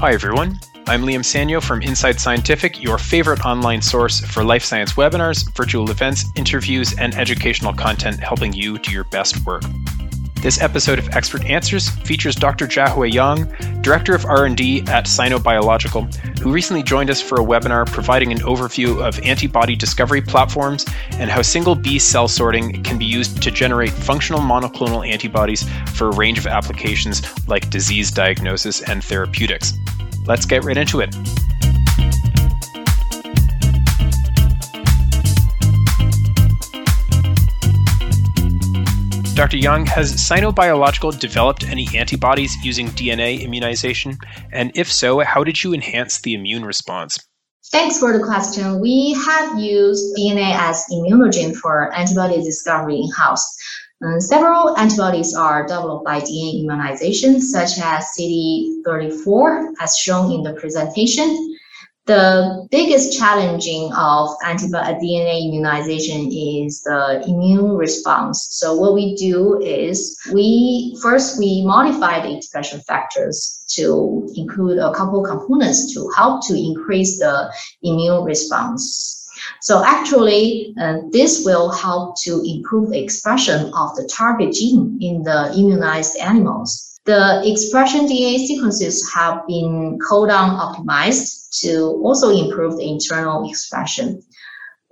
Hi, everyone. I'm Liam Sanyo from Inside Scientific, your favorite online source for life science webinars, virtual events, interviews, and educational content helping you do your best work. This episode of Expert Answers features Dr. Jiahui Yang, Director of R&D at Sinobiological, who recently joined us for a webinar providing an overview of antibody discovery platforms and how single B cell sorting can be used to generate functional monoclonal antibodies for a range of applications like disease diagnosis and therapeutics. Let's get right into it. Dr. Yang, has Sinobiological developed any antibodies using DNA immunization? And if so, how did you enhance the immune response? Thanks for the question. We have used DNA as immunogen for antibody discovery in house. Uh, several antibodies are developed by DNA immunization, such as CD34, as shown in the presentation. The biggest challenging of antibody DNA immunization is the immune response. So what we do is we first we modify the expression factors to include a couple components to help to increase the immune response. So actually, uh, this will help to improve the expression of the target gene in the immunized animals. The expression DNA sequences have been codon optimized to also improve the internal expression.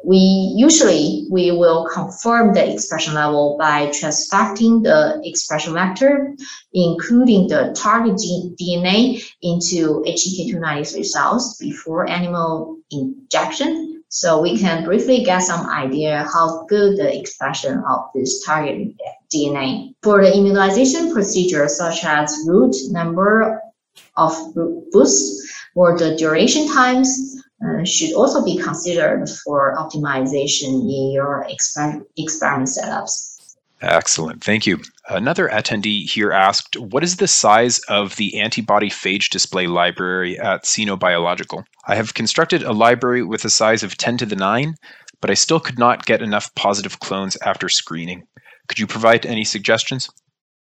We usually we will confirm the expression level by transfecting the expression vector, including the target DNA into HEK293 cells before animal injection so we can briefly get some idea how good the expression of this target DNA. For the immunization procedure, such as route number of boosts or the duration times, uh, should also be considered for optimization in your exper experiment setups. Excellent. Thank you. Another attendee here asked, what is the size of the antibody phage display library at Sinobiological? I have constructed a library with a size of 10 to the 9, but I still could not get enough positive clones after screening. Could you provide any suggestions?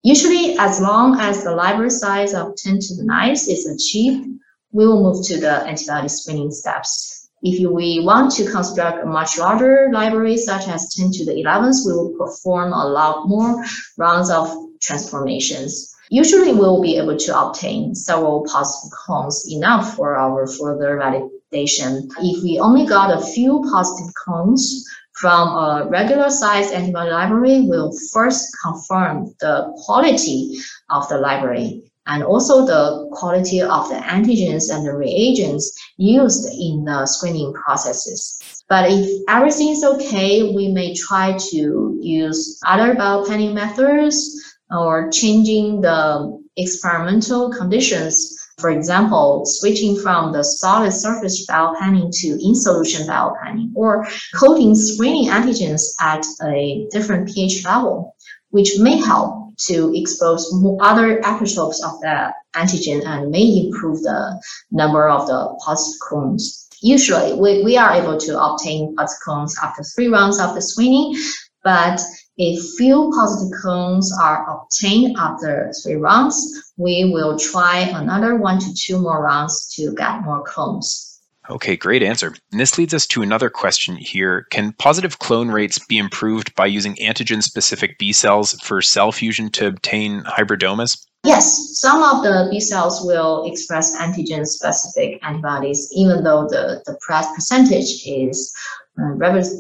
Usually, as long as the library size of 10 to the 9 is achieved, we will move to the antibody screening steps. If we want to construct a much larger library, such as 10 to the 11th, we will perform a lot more rounds of transformations. Usually, we will be able to obtain several positive clones enough for our further validation. If we only got a few positive clones from a regular size antibody library, we'll first confirm the quality of the library and also the quality of the antigens and the reagents used in the screening processes. But if everything is okay, we may try to use other biopanning methods or changing the experimental conditions. For example, switching from the solid surface biopanning to in-solution biopanning or coating screening antigens at a different pH level, which may help to expose other epitopes of the antigen and may improve the number of the positive clones. Usually, we, we are able to obtain positive clones after three rounds of the screening, but if few positive clones are obtained after three rounds, we will try another one to two more rounds to get more clones. Okay, great answer. And this leads us to another question here. Can positive clone rates be improved by using antigen specific B cells for cell fusion to obtain hybridomas? Yes, some of the B cells will express antigen specific antibodies, even though the, the percentage is uh,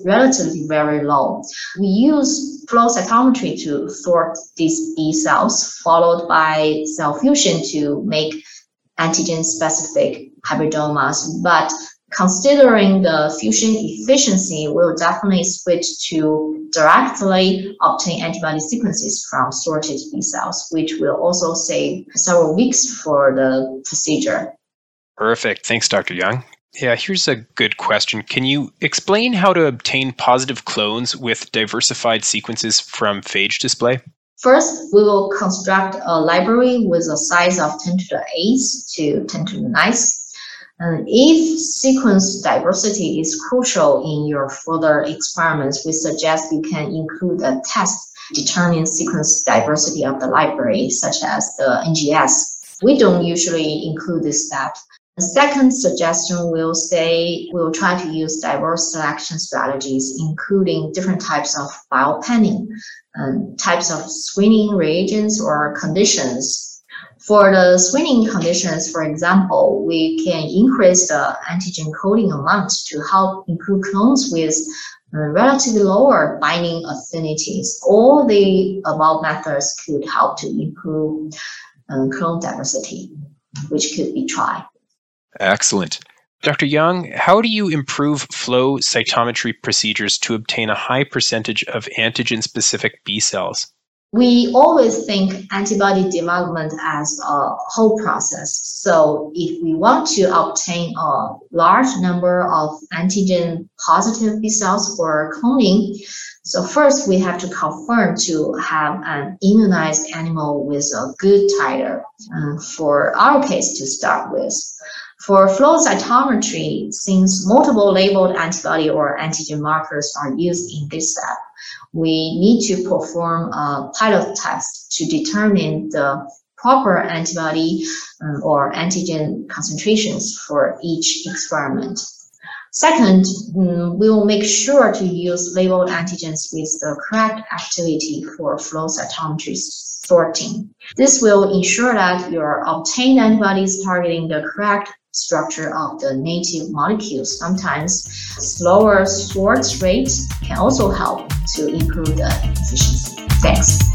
relatively very low. We use flow cytometry to sort these B cells, followed by cell fusion to make antigen specific hybridomas. But considering the fusion efficiency, we'll definitely switch to directly obtain antibody sequences from sorted B cells, which will also save several weeks for the procedure. Perfect. Thanks, Dr. Yang. Yeah, here's a good question. Can you explain how to obtain positive clones with diversified sequences from phage display? First, we will construct a library with a size of 10 to the 8th to 10 to the 9th. And if sequence diversity is crucial in your further experiments, we suggest you can include a test determining sequence diversity of the library, such as the NGS. We don't usually include this step. The second suggestion will say we'll try to use diverse selection strategies, including different types of biopanning, um, types of screening reagents or conditions for the screening conditions, for example, we can increase the antigen coding amount to help improve clones with uh, relatively lower binding affinities. All the above methods could help to improve uh, clone diversity, which could be tried. Excellent. Dr. Young, how do you improve flow cytometry procedures to obtain a high percentage of antigen specific B cells? we always think antibody development as a whole process. So if we want to obtain a large number of antigen positive B cells for cloning, so first we have to confirm to have an immunized animal with a good titer uh, for our case to start with. For flow cytometry, since multiple labeled antibody or antigen markers are used in this step, we need to perform a pilot test to determine the proper antibody um, or antigen concentrations for each experiment. Second, um, we will make sure to use labeled antigens with the correct activity for flow cytometry sorting. This will ensure that your obtained antibodies targeting the correct structure of the native molecules. Sometimes slower sort rates can also help to improve the efficiency. Thanks.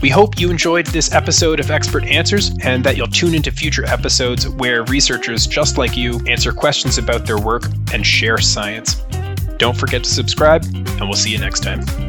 We hope you enjoyed this episode of Expert Answers and that you'll tune into future episodes where researchers just like you answer questions about their work and share science. Don't forget to subscribe, and we'll see you next time.